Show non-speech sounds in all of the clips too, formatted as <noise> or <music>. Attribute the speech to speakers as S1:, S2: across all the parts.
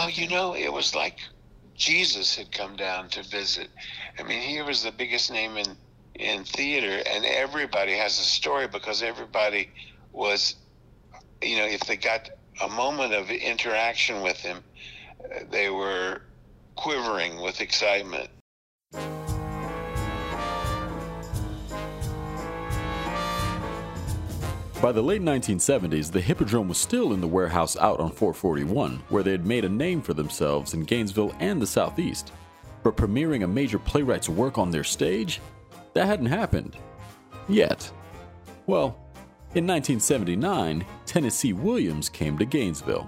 S1: Well, you know, it was like Jesus had come down to visit. I mean, he was the biggest name in in theater, and everybody has a story because everybody was, you know, if they got a moment of interaction with him, uh, they were quivering with excitement.
S2: By the late 1970s, the Hippodrome was still in the warehouse out on 441, where they had made a name for themselves in Gainesville and the Southeast. But premiering a major playwright's work on their stage? That hadn't happened. Yet. Well, in 1979, Tennessee Williams came to Gainesville.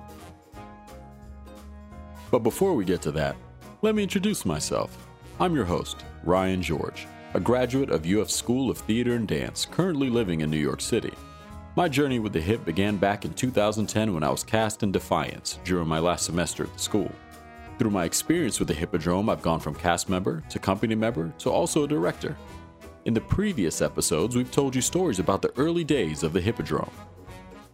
S2: But before we get to that, let me introduce myself. I'm your host, Ryan George, a graduate of UF School of Theater and Dance, currently living in New York City. My journey with the hip began back in 2010 when I was cast in Defiance during my last semester at the school. Through my experience with the Hippodrome, I've gone from cast member to company member to also a director. In the previous episodes, we've told you stories about the early days of the Hippodrome.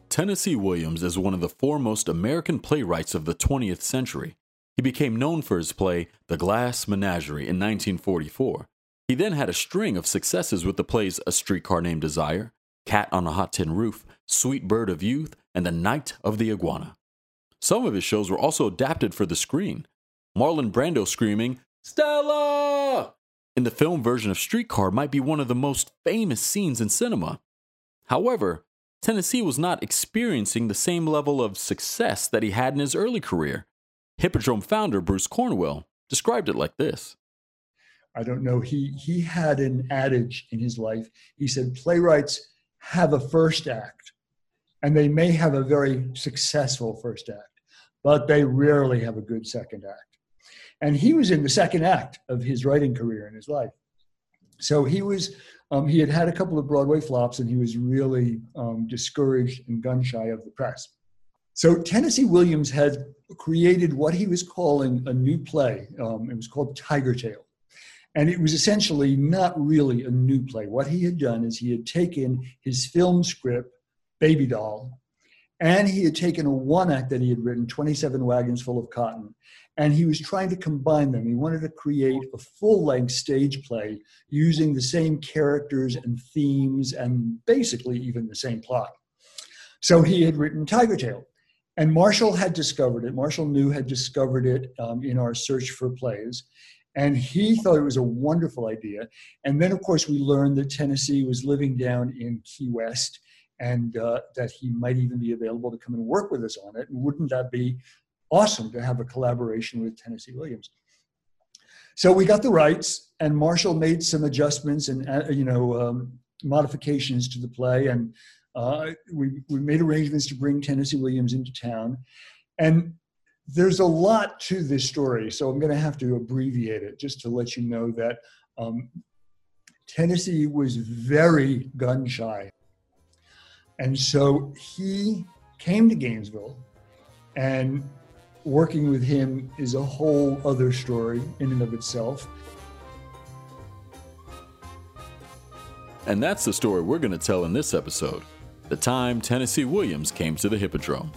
S2: Tennessee Williams is one of the foremost American playwrights of the 20th century. He became known for his play The Glass Menagerie in 1944. He then had a string of successes with the plays A Streetcar Named Desire, Cat on a Hot Tin Roof, Sweet Bird of Youth, and The Night of the Iguana. Some of his shows were also adapted for the screen. Marlon Brando screaming, Stella! in the film version of Streetcar might be one of the most famous scenes in cinema. However, Tennessee was not experiencing the same level of success that he had in his early career. Hippodrome founder Bruce Cornwell described it like this.
S3: I don't know. He he had an adage in his life. He said playwrights have a first act, and they may have a very successful first act, but they rarely have a good second act. And he was in the second act of his writing career in his life. So he was, um, he had had a couple of Broadway flops, and he was really um, discouraged and gun shy of the press. So Tennessee Williams had created what he was calling a new play. Um, it was called Tiger Tail. And it was essentially not really a new play. What he had done is he had taken his film script, Baby Doll, and he had taken a one act that he had written, 27 Wagons Full of Cotton, and he was trying to combine them. He wanted to create a full length stage play using the same characters and themes and basically even the same plot. So he had written Tiger Tail. And Marshall had discovered it. Marshall New had discovered it um, in our search for plays. And he thought it was a wonderful idea. And then, of course, we learned that Tennessee was living down in Key West and uh, that he might even be available to come and work with us on it. And wouldn't that be awesome to have a collaboration with Tennessee Williams? So we got the rights, and Marshall made some adjustments and uh, you know um, modifications to the play, and uh, we we made arrangements to bring Tennessee Williams into town. And there's a lot to this story, so I'm going to have to abbreviate it just to let you know that um, Tennessee was very gun shy. And so he came to Gainesville, and working with him is a whole other story in and of itself.
S2: And that's the story we're going to tell in this episode the time Tennessee Williams came to the Hippodrome.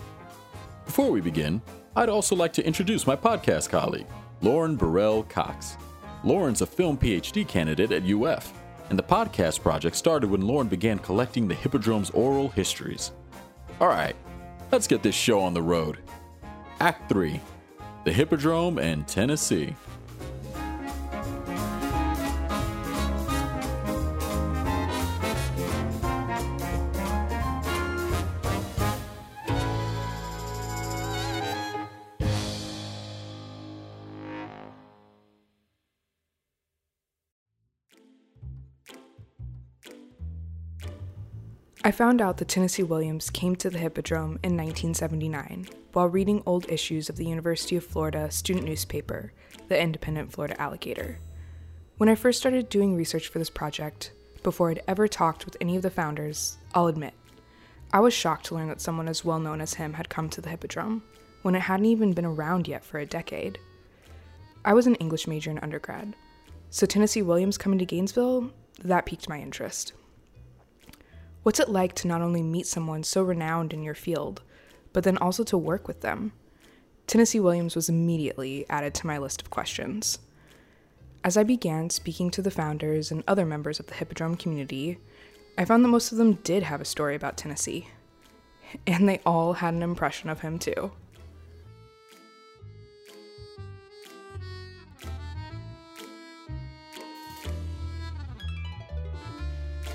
S2: Before we begin, I'd also like to introduce my podcast colleague, Lauren Burrell Cox. Lauren's a film PhD candidate at UF, and the podcast project started when Lauren began collecting the Hippodrome's oral histories. All right, let's get this show on the road. Act 3 The Hippodrome and Tennessee.
S4: I found out that Tennessee Williams came to the Hippodrome in 1979 while reading old issues of the University of Florida student newspaper, the Independent Florida Alligator. When I first started doing research for this project, before I'd ever talked with any of the founders, I'll admit, I was shocked to learn that someone as well known as him had come to the Hippodrome when it hadn't even been around yet for a decade. I was an English major in undergrad, so Tennessee Williams coming to Gainesville, that piqued my interest. What's it like to not only meet someone so renowned in your field, but then also to work with them? Tennessee Williams was immediately added to my list of questions. As I began speaking to the founders and other members of the Hippodrome community, I found that most of them did have a story about Tennessee. And they all had an impression of him, too.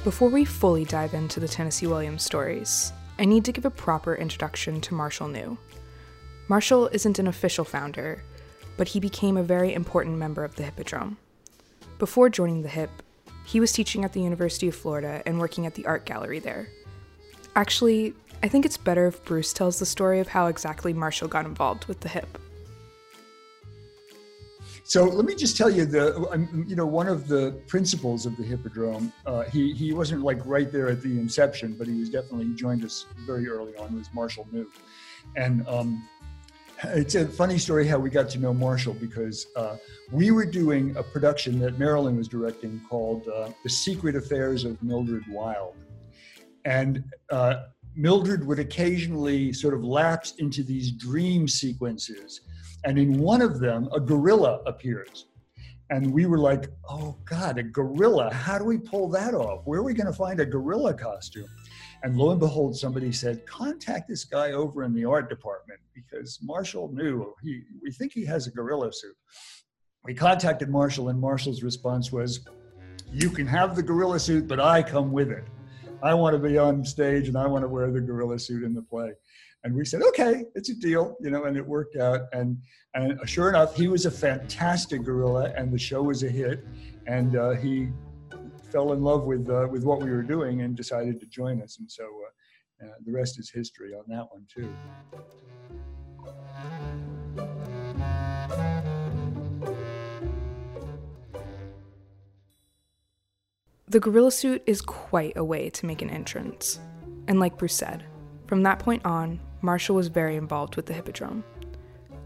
S4: Before we fully dive into the Tennessee Williams stories, I need to give a proper introduction to Marshall New. Marshall isn't an official founder, but he became a very important member of the Hippodrome. Before joining the HIP, he was teaching at the University of Florida and working at the art gallery there. Actually, I think it's better if Bruce tells the story of how exactly Marshall got involved with the HIP.
S3: So let me just tell you the, um, you know, one of the principals of the Hippodrome. Uh, he he wasn't like right there at the inception, but he was definitely he joined us very early on. Was Marshall New, and um, it's a funny story how we got to know Marshall because uh, we were doing a production that Marilyn was directing called uh, "The Secret Affairs of Mildred Wild," and uh, Mildred would occasionally sort of lapse into these dream sequences and in one of them, a gorilla appears. And we were like, oh God, a gorilla. How do we pull that off? Where are we going to find a gorilla costume? And lo and behold, somebody said, contact this guy over in the art department because Marshall New. He, we think he has a gorilla suit. We contacted Marshall, and Marshall's response was, You can have the gorilla suit, but I come with it. I want to be on stage and I want to wear the gorilla suit in the play. And we said, okay, it's a deal, you know, and it worked out. And, and sure enough, he was a fantastic gorilla, and the show was a hit. And uh, he fell in love with uh, with what we were doing and decided to join us. And so uh, uh the rest is history on that one too.
S4: The gorilla suit is quite a way to make an entrance. And like Bruce said, from that point on, Marshall was very involved with the Hippodrome.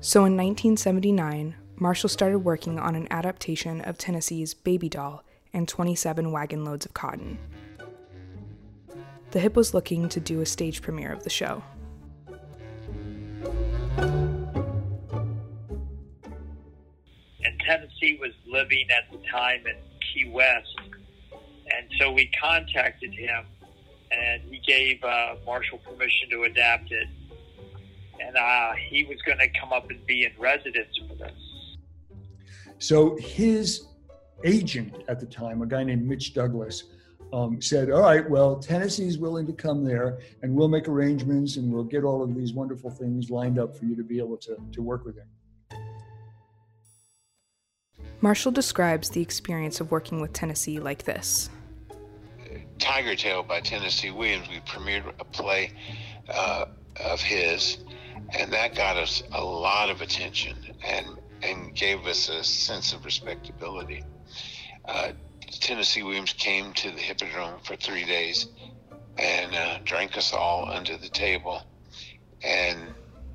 S4: So in 1979, Marshall started working on an adaptation of Tennessee's Baby Doll and 27 Wagon Loads of Cotton. The Hip was looking to do a stage premiere of the show.
S5: And Tennessee was living at the time in Key West. And so we contacted him and he gave uh, Marshall permission to adapt it and uh, he was going to come up and be in residence with us.
S3: So his agent at the time, a guy named Mitch Douglas, um, said, "All right, well, Tennessee's willing to come there, and we'll make arrangements, and we'll get all of these wonderful things lined up for you to be able to to work with him."
S4: Marshall describes the experience of working with Tennessee like this.
S1: Tiger Tail by Tennessee Williams. We premiered a play uh, of his, and that got us a lot of attention and and gave us a sense of respectability. Uh, Tennessee Williams came to the Hippodrome for three days and uh, drank us all under the table, and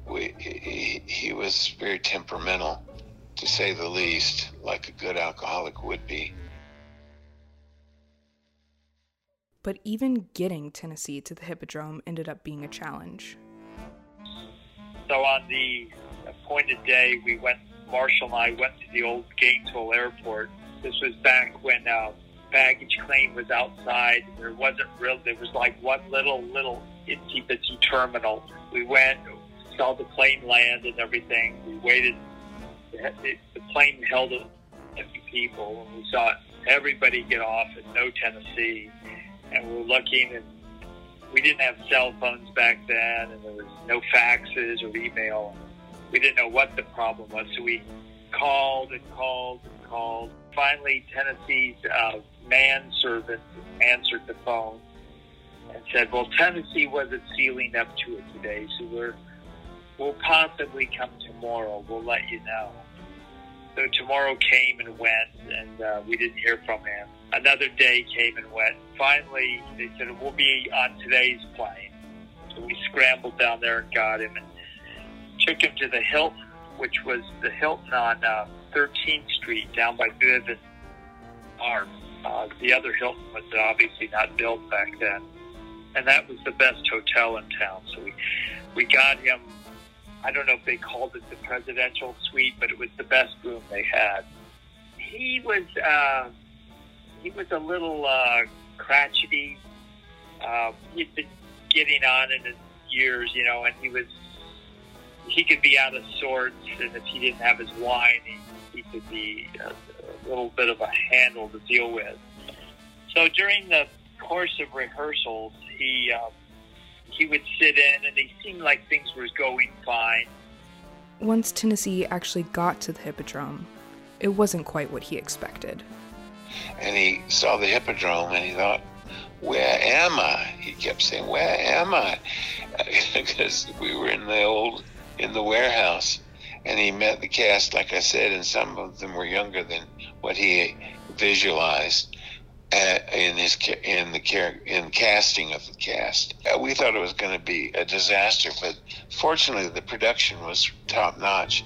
S1: we, he, he was very temperamental, to say the least, like a good alcoholic would be.
S4: But even getting Tennessee to the Hippodrome ended up being a challenge.
S5: So on the appointed day, we went. Marshall and I went to the old Gainesville Airport. This was back when uh, baggage claim was outside. There wasn't real. There was like one little little itsy bitsy terminal. We went, saw the plane land and everything. We waited. The, plane held 50 people, and we saw everybody get off at No Tennessee. And we were looking, and we didn't have cell phones back then, and there was no faxes or email. We didn't know what the problem was, so we called and called and called. Finally, Tennessee's uh, manservant answered the phone and said, "Well, Tennessee wasn't sealing up to it today, so we're we'll possibly come tomorrow. We'll let you know." So tomorrow came and went, and uh, we didn't hear from him another day came and went. Finally, they said, we'll be on today's plane. So we scrambled down there and got him and took him to the Hilton, which was the Hilton on uh, 13th Street down by Bivens Arm. Uh, the other Hilton was obviously not built back then. And that was the best hotel in town. So we, we got him I don't know if they called it the presidential suite, but it was the best room they had. He was uh, he was a little uh, crotchety. Uh, he'd been getting on in his years, you know, and he was he could be out of sorts, and if he didn't have his wine, he, he could be a, a little bit of a handle to deal with. So during the course of rehearsals, he um, he would sit in, and he seemed like things were going fine.
S4: Once Tennessee actually got to the Hippodrome, it wasn't quite what he expected.
S1: And he saw the Hippodrome, and he thought, "Where am I?" He kept saying, "Where am I?" <laughs> Because we were in the old in the warehouse, and he met the cast, like I said, and some of them were younger than what he visualized uh, in his in the in casting of the cast. Uh, we thought it was going to be a disaster, but fortunately, the production was top notch.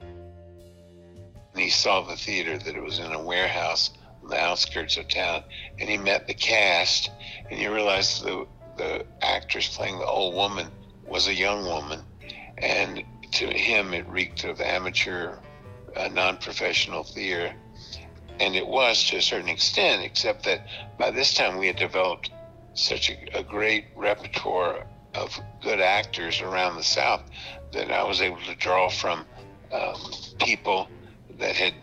S1: And he saw the theater that it was in a warehouse the outskirts of town, and he met the cast, and you realized the the actress playing the old woman was a young woman and to him it reeked of amateur, uh, non-professional theater, and it was to a certain extent. Except that by this time we had developed such a, a great repertoire of good actors around the South that I was able to draw from um, people that had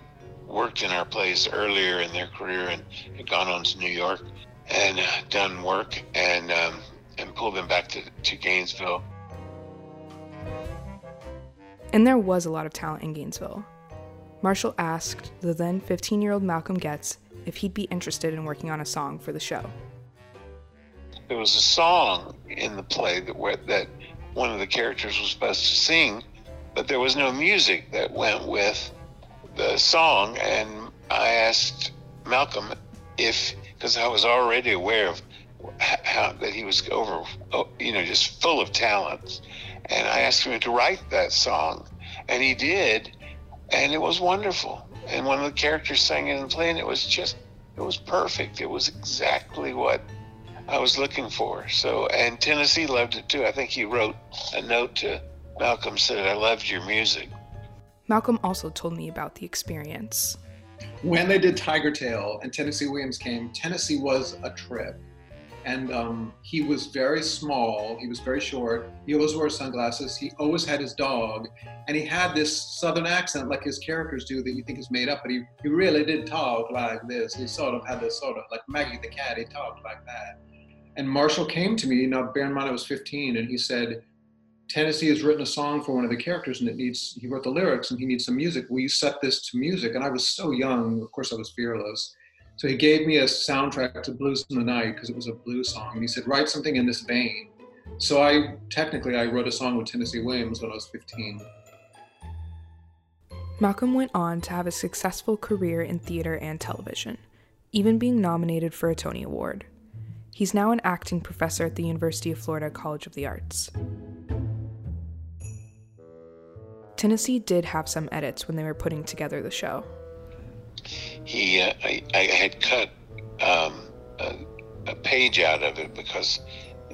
S1: worked in our plays earlier in their career and had gone on to New York and uh, done work and um, and pull them back to, to Gainesville
S4: and there was a lot of talent in Gainesville. Marshall asked the then 15 year old Malcolm Gets if he'd be interested in working on a song for the show.
S1: There was a song in the play that, that one of the characters was supposed to sing, but there was no music that went with the song. And I asked Malcolm if, because I was already aware of how that he was over, oh, you know, just full of talents and I asked him to write that song, and he did, and it was wonderful. And one of the characters sang it and playing it was just, it was perfect. It was exactly what I was looking for. So, and Tennessee loved it too. I think he wrote a note to Malcolm said, "I loved your music."
S4: Malcolm also told me about the experience.
S6: When they did Tiger Tail and Tennessee Williams came, Tennessee was a trip and um, he was very small. He was very short. He always wore sunglasses. He always had his dog, and he had this southern accent like his characters do that you think is made up. But he, he really did talk like this. He sort of had this sort of like Maggie the cat. He talked like that. And Marshall came to me. Now, bear in mind, I was 15, and he said, Tennessee has written a song for one of the characters, and it needs. He wrote the lyrics, and he needs some music. Will you set this to music? And I was so young. Of course, I was fearless so he gave me a soundtrack to Blues in the Night because it was a blues song. And he said, write something in this vein. So I technically I wrote a song with Tennessee Williams when I was 15.
S4: Malcolm went on to have a successful career in theater and television, even being nominated for a Tony Award. He's now an acting professor at the University of Florida College of the Arts. Tennessee did have some edits when they were putting together the show
S1: he uh, I, I, had cut um, a, a, page out of it because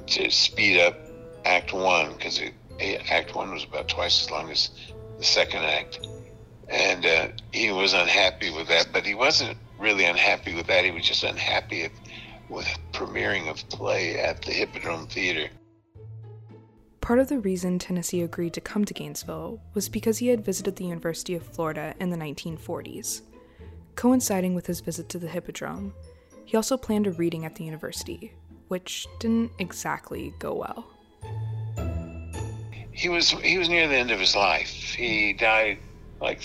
S1: to speed up Act One because Act One was about twice as long as the second act, and uh, he was unhappy with that. But he wasn't really unhappy with that. He was just unhappy at, with premiering of play at the Hippodrome Theater.
S4: Part of the reason Tennessee agreed to come to Gainesville was because he had visited the University of Florida in the 1940s. Coinciding with his visit to the Hippodrome, he also planned a reading at the university, which didn't exactly go well.
S1: He was he was near the end of his life. He died like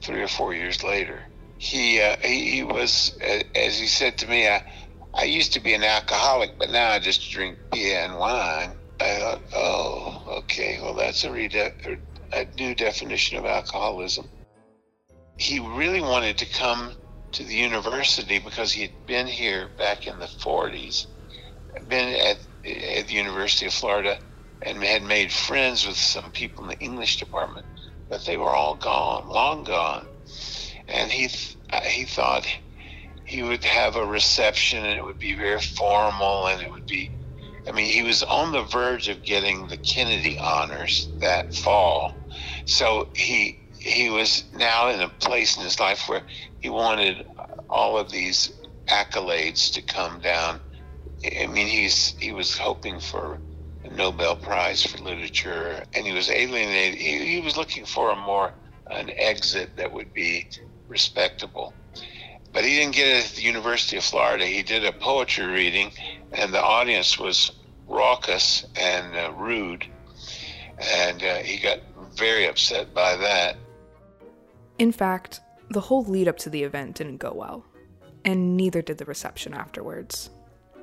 S1: three or four years later. He uh, he, he, was as he said to me, I I used to be an alcoholic, but now I just drink beer and wine. I thought, oh, okay, well that's a, rede- er, a new definition of alcoholism he really wanted to come to the university because he had been here back in the 40s, been at, at the University of Florida, and had made friends with some people in the English department, but they were all gone, long gone. And he th- uh, he thought he would have a reception, and it would be very formal, and it would be I mean, he was on the verge of getting the Kennedy honors that fall. So he he was now in a place in his life where he wanted all of these accolades to come down. I mean, he's he was hoping for a Nobel Prize for literature, and he was alienated. He, he was looking for a more an exit that would be respectable. But he didn't get it at the University of Florida. He did a poetry reading, and the audience was raucous and uh, rude, and uh, he got very upset by that.
S4: In fact, the whole lead up to the event didn't go well, and neither did the reception afterwards.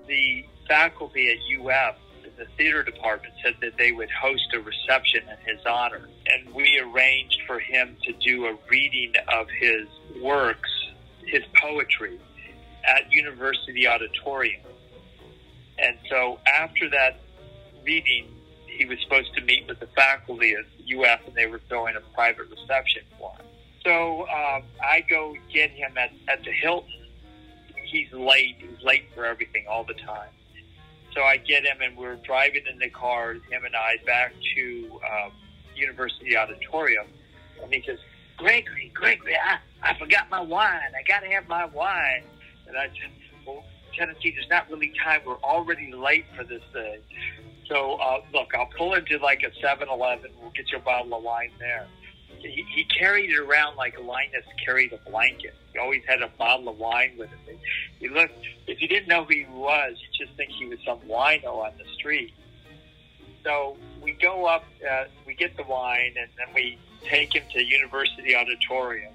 S5: The faculty at UF the theater department said that they would host a reception in his honor. And we arranged for him to do a reading of his works, his poetry, at University Auditorium. And so after that reading, he was supposed to meet with the faculty at UF and they were throwing a private reception for him. So um, I go get him at, at the Hilton. He's late. He's late for everything all the time. So I get him, and we're driving in the car, him and I, back to um, University Auditorium. And he says, Gregory, Gregory, I, I forgot my wine. I got to have my wine. And I Well, Tennessee, there's not really time. We're already late for this thing. So, uh, look, I'll pull into like a 7 Eleven. We'll get you a bottle of wine there he, he carried it around like Linus carried a blanket. He always had a bottle of wine with him. He looked, if you didn't know who he was, you just think he was some wino on the street. So we go up, uh, we get the wine, and then we take him to University Auditorium.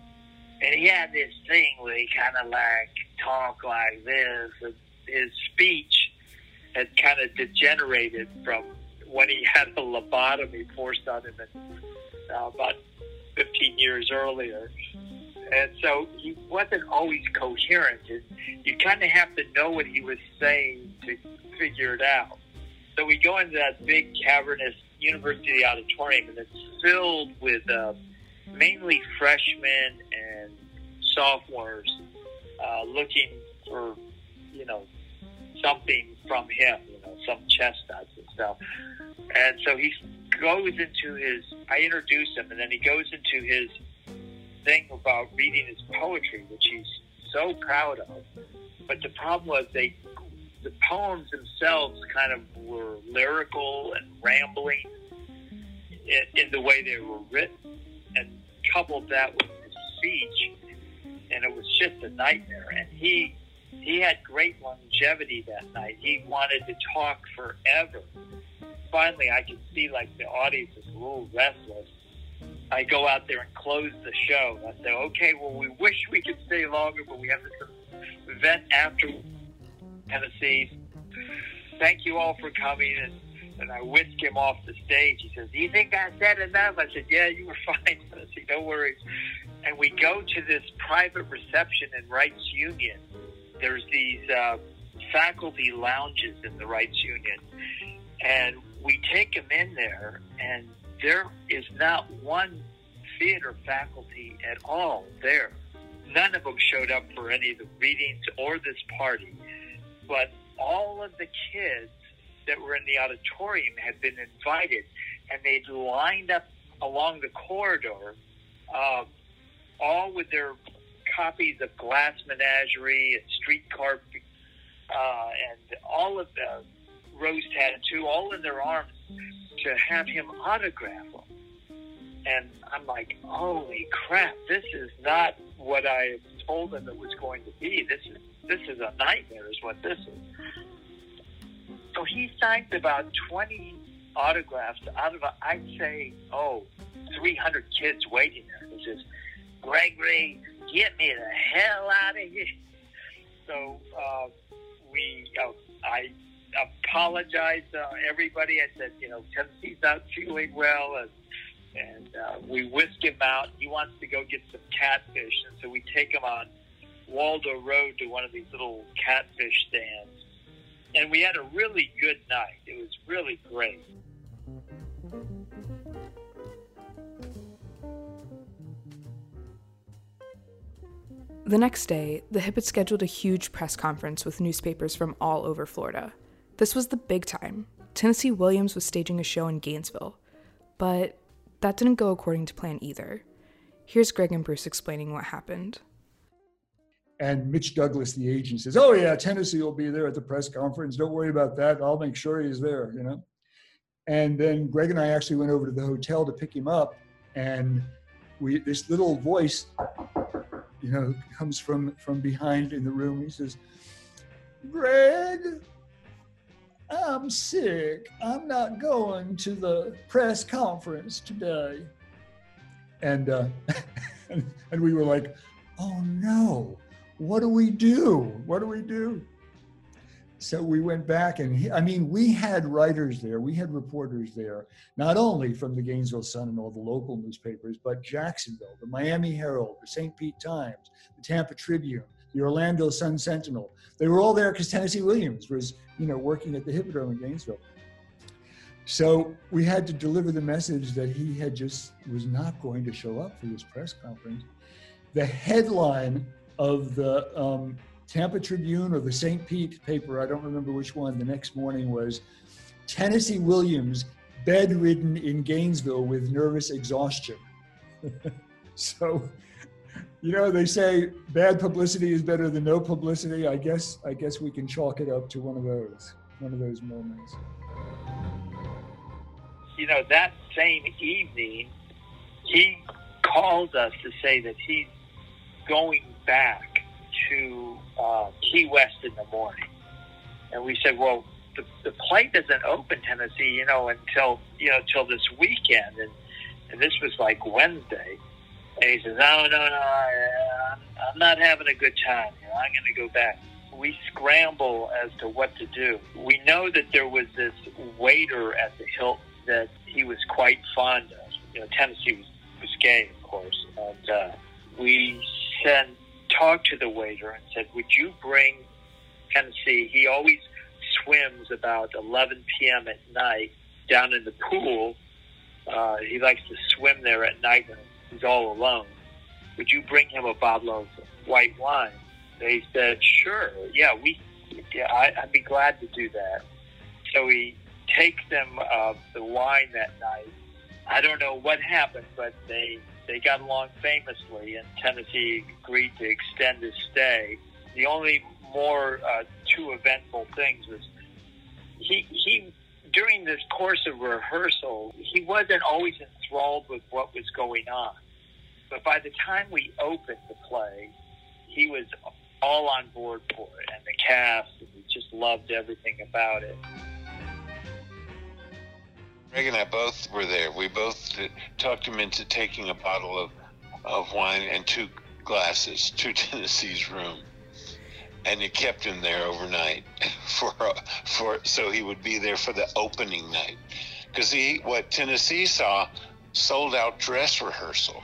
S5: And he had this thing where he kind of like talk like this. And his speech had kind of degenerated from when he <laughs> had a lobotomy forced on him in, uh, about 15 years earlier. And so he wasn't always coherent. You kind of have to know what he was saying to figure it out. So we go into that big cavernous university auditorium, and it's filled with uh, mainly freshmen and sophomores uh, looking for, you know, something from him, you know, some chestnuts and stuff. And so he goes into his, I introduce him, and then he goes into his thing about reading his poetry, which he's so proud of. But the problem was they, the poems themselves kind of were lyrical and rambling in, in the way they were written, and coupled that with his speech, and it was just a nightmare. And he he had great longevity that night. He wanted to talk forever finally I can see like the audience is a little restless. I go out there and close the show. I say, okay, well, we wish we could stay longer, but we have this event after Tennessee. Thank you all for coming. And, and I whisk him off the stage. He says, do you think I said enough? I said, yeah, you were <laughs> fine, Tennessee. No worries. And we go to this private reception in Reitz Union. There's these uh, faculty lounges in the Reitz Union. And we take them in there, and there is not one theater faculty at all there. None of them showed up for any of the readings or this party, but all of the kids that were in the auditorium had been invited, and they'd lined up along the corridor, uh, all with their copies of Glass Menagerie and Streetcar, uh, and all of the rose tattoo all in their arms to have him autograph them. And I'm like, holy crap, this is not what I told them it was going to be. This is this is a nightmare, is what this is. So he signed about 20 autographs out of, I'd say, oh, 300 kids waiting there. He says, Gregory, get me the hell out of here. So uh, we, uh, I apologized to everybody. I said, you know, Tennessee's not feeling well, and and uh, we whisk him out. He wants to go get some catfish, and so we take him on Waldo Road to one of these little catfish stands, and we had a really good night. It was really great.
S4: The next day, the Hip had scheduled a huge press conference with newspapers from all over Florida. This was the big time. Tennessee Williams was staging a show in Gainesville, but that didn't go according to plan either. Here's Greg and Bruce explaining what happened.
S3: And Mitch Douglas, the agent, says, "Oh yeah, Tennessee will be there at the press conference. Don't worry about that. I'll make sure he's there." You know. And then Greg and I actually went over to the hotel to pick him up, and we this little voice, you know, comes from from behind in the room. He says, "Greg, I'm sick. I'm not going to the press conference today." And uh, <laughs> and we were like, "Oh no." what do we do? What do we do? So we went back and he, I mean, we had writers there, we had reporters there, not only from the Gainesville Sun and all the local newspapers, but Jacksonville, the Miami Herald, the St. Pete Times, the Tampa Tribune, the Orlando Sun Sentinel. They were all there because Tennessee Williams was, you know, working at the Hippodrome in Gainesville. So we had to deliver the message that he had just was not going to show up for this press conference. The headline of the um, Tampa Tribune or the St. Pete paper, I don't remember which one, the next morning was Tennessee Williams bedridden in Gainesville with nervous exhaustion. <laughs> so, you know, they say bad publicity is better than no publicity. I guess I guess we can chalk it up to one of those one of those moments.
S5: You know, that same evening, he called us to say that he's going back to uh, Key West in the morning. And we said, well, the, the plane doesn't open Tennessee, you know, until, you know, until this weekend. And, and this was like Wednesday. And he says, no, no, no, I, I'm not having a good time. Know, I'm going to go back. We scramble as to what to do. We know that there was this waiter at the Hilton that he was quite fond of. You know, Tennessee was, was gay, of course. And uh, we sent talked to the waiter and said, "Would you bring Tennessee?" He always swims about 11 p.m. at night down in the pool. Uh, he likes to swim there at night when he's all alone. Would you bring him a bottle of white wine? They said, "Sure, yeah, we, yeah, I, I'd be glad to do that." So we take them uh, the wine that night. I don't know what happened, but they they got along famously, and Tennessee agreed to extend his stay. The only more uh, two eventful things was he he during this course of rehearsal he wasn't always enthralled with what was going on, but by the time we opened the play, he was all on board for it, and the cast, and he just loved everything about it.
S1: Greg and I both were there. We both talked him into taking a bottle of, of wine and two glasses to <laughs> Tennessee's room, and it kept him there overnight <laughs> for for so he would be there for the opening night. Because he what Tennessee saw sold out dress rehearsal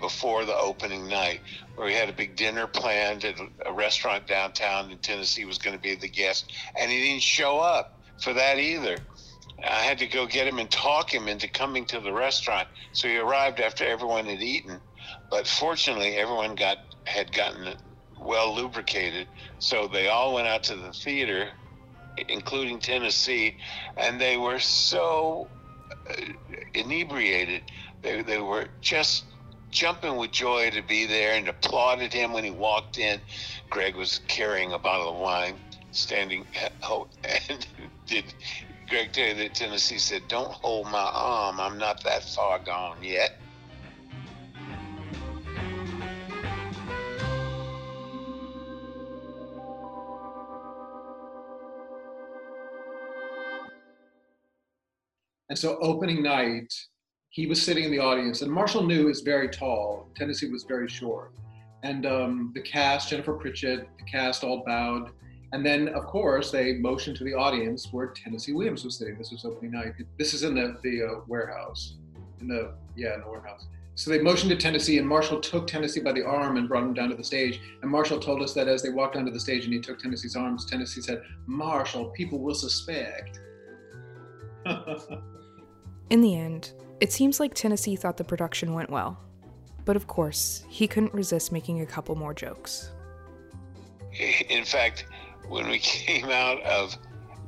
S1: before the opening night, where we had a big dinner planned at a restaurant downtown, and Tennessee was going to be the guest, and he didn't show up for that either. I had to go get him and talk him into coming to the restaurant. So he arrived after everyone had eaten, but fortunately, everyone got had gotten well lubricated. So they all went out to the theater, including Tennessee, and they were so uh, inebriated. They, they were just jumping with joy to be there and applauded him when he walked in. Greg was carrying a bottle of wine, standing <laughs> and did Greg Taylor at Tennessee said, Don't hold my arm. I'm not that far gone yet.
S6: And so opening night, he was sitting in the audience, and Marshall New is very tall. Tennessee was very short. And um, the cast, Jennifer Pritchett, the cast all bowed and then, of course, they motioned to the audience where Tennessee Williams was sitting. This was opening night. This is in the the uh, warehouse, in the yeah, in the warehouse. So they motioned to Tennessee, and Marshall took Tennessee by the arm and brought him down to the stage. And Marshall told us that as they walked onto the stage and he took Tennessee's arms, Tennessee said, "Marshall, people will suspect." <laughs>
S4: in the end, it seems like Tennessee thought the production went well. But of course, he couldn't resist making a couple more jokes.
S1: In fact, when we <laughs> came out of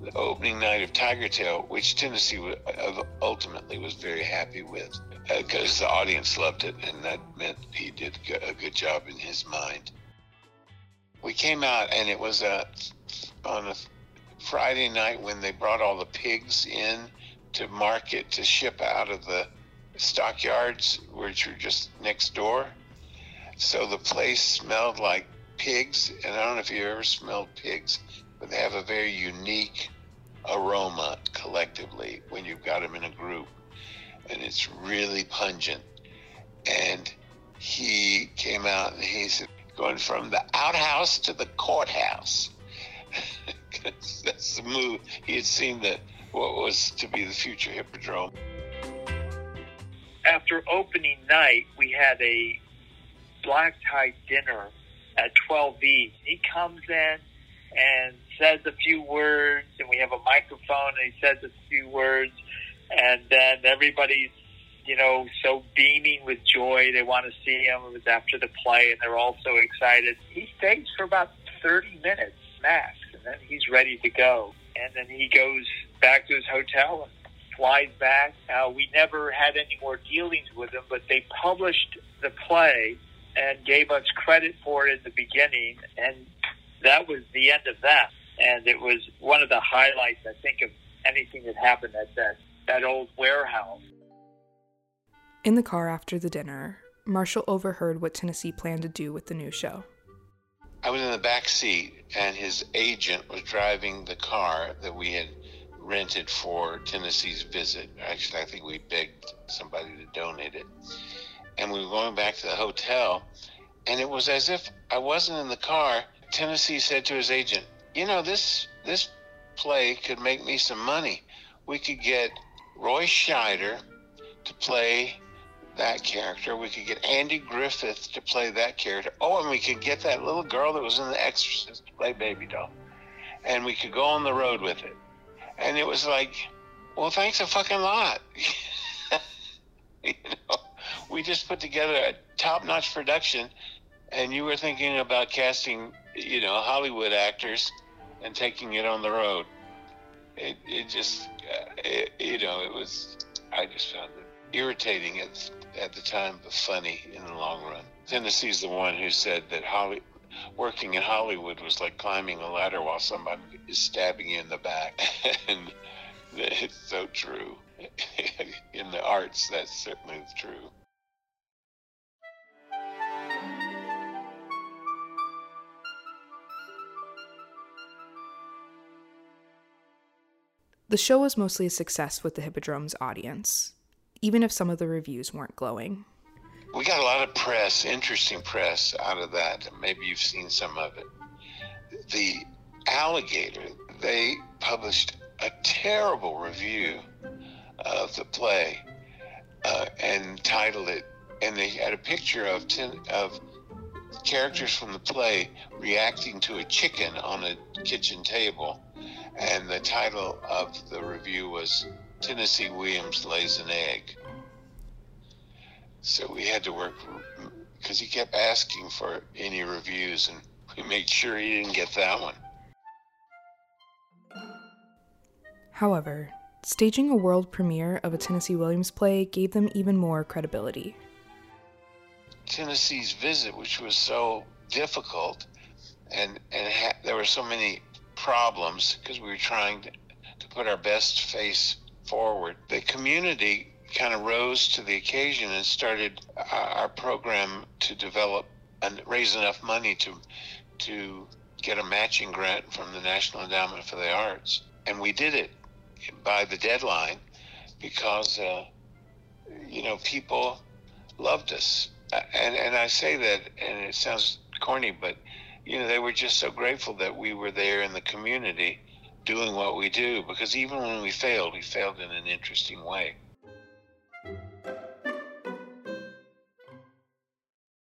S1: the opening night of Tiger Tail, which Tennessee uh, ultimately was very happy with because uh, the audience loved it, and that meant he did a good job in his mind. We came out, and it was a, on a Friday night when they brought all the pigs in to market to ship out of the stockyards, which were just next door. So the place smelled like pigs, and I don't know if you ever smelled pigs, but they have a very unique aroma collectively when you've got them in a group, and it's really pungent. And he came out and he said, going from the outhouse to the courthouse. <laughs> That's the move. He had seen the what was to be the future hippodrome.
S5: After opening night, we had a black tie dinner at 12B. He comes in and says a few words, and we have a microphone, and he says a few words, and then everybody's, you know, so beaming with joy. They want to see him. It was after the play, and they're all so excited. He stays for about 30 minutes max, and then he's ready to go. And then he goes back to his hotel and flies back. Uh, we never had any more dealings with him, but they published the play and gave us credit for it in the beginning, and that was the end of that. And it was one of the highlights, I think, of anything that happened at that, that old warehouse.
S4: In the car after the dinner, Marshall overheard what Tennessee planned to do with the new show.
S1: I was in the back seat, and his agent was driving the car that we had rented for Tennessee's visit. Actually, I think we begged somebody to donate it and we were going back to the hotel, and it was as if I wasn't in the car. Tennessee said to his agent, "You know this this play could make me some money. We could get Roy Scheider to play that character. We could get Andy Griffith to play that character. Oh, and we could get that little girl that was in The Exorcist to play Baby Doll, and we could go on the road with it." And it was like, well, thanks a fucking lot. <laughs> you know? We just put together a top-notch production, and you were thinking about casting, you know, Hollywood actors and taking it on the road. It, it just, uh, it, you know, it was. I just found it irritating at at the time, but funny in the long run. Tennessee's the one who said that Holly, working in Hollywood was like climbing a ladder while somebody is stabbing you in the back, <laughs> and it's so true. <laughs> in the arts, that's certainly true.
S4: The show was mostly a success with the Hippodrome's audience, even if some of the reviews weren't glowing.
S1: We got a lot of press, interesting press out of that. Maybe you've seen some of it. The Alligator, they published a terrible review of the play uh, and titled it, and they had a picture of ten, of characters from the play reacting to a chicken on a kitchen table and the title of the review was Tennessee Williams Lays an Egg. So we had to work because he kept asking for any reviews, and we made sure he didn't get that one.
S4: However, staging a world premiere of a Tennessee Williams play gave them even more credibility.
S1: Tennessee's visit, which was so difficult, and and ha- there were so many problems because we were trying to, to put our best face forward. The community kind of rose to the occasion and started our program to develop and raise enough money to to get a matching grant from the National Endowment for the Arts, and we did it by the deadline because uh, you know people loved us, and and I say that, and it sounds corny, but you know, they were just so grateful that we were there in the community doing what we do because even when we failed, we failed in an interesting way.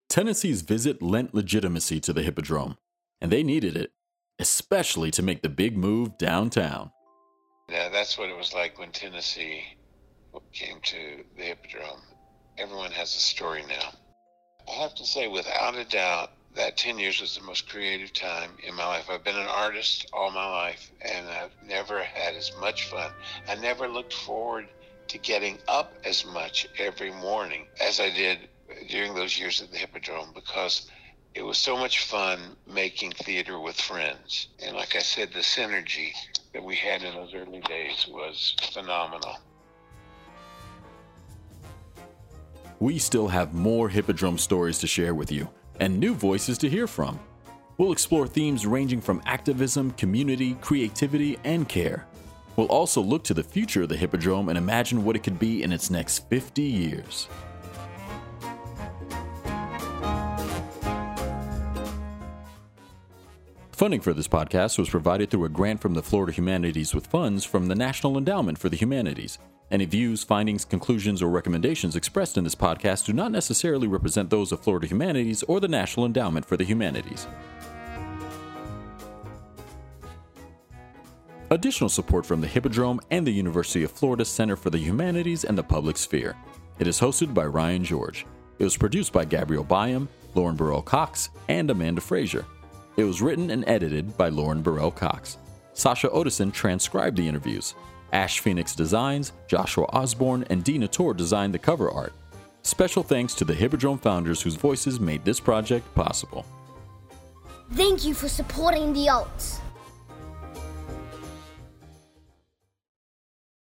S2: Tennessee's visit lent legitimacy to the Hippodrome, and they needed it, especially to make the big move downtown.
S1: Yeah, that's what it was like when Tennessee came to the Hippodrome. Everyone has a story now. I have to say, without a doubt, that 10 years was the most creative time in my life. I've been an artist all my life, and I've never had as much fun. I never looked forward to getting up as much every morning as I did during those years at the Hippodrome because it was so much fun making theater with friends. And like I said, the synergy that we had in those early days was phenomenal.
S2: We still have more Hippodrome stories to share with you and new voices to hear from. We'll explore themes ranging from activism, community, creativity, and care. We'll also look to the future of the Hippodrome and imagine what it could be in its next 50 years. Funding for this podcast was provided through a grant from the Florida Humanities with funds from the National Endowment for the Humanities. Any views, findings, conclusions, or recommendations expressed in this podcast do not necessarily represent those of Florida Humanities or the National Endowment for the Humanities. Additional support from the Hippodrome and the University of Florida Center for the Humanities and the Public Sphere. It is hosted by Ryan George. It was produced by Gabrielle Byam, Lauren Burrell Cox, and Amanda Frazier. It was written and edited by Lauren Burrell Cox. Sasha Odison transcribed the interviews. Ash Phoenix Designs, Joshua Osborne, and Dina Tor designed the cover art. Special thanks to the Hippodrome founders whose voices made this project possible.
S7: Thank you for supporting the arts.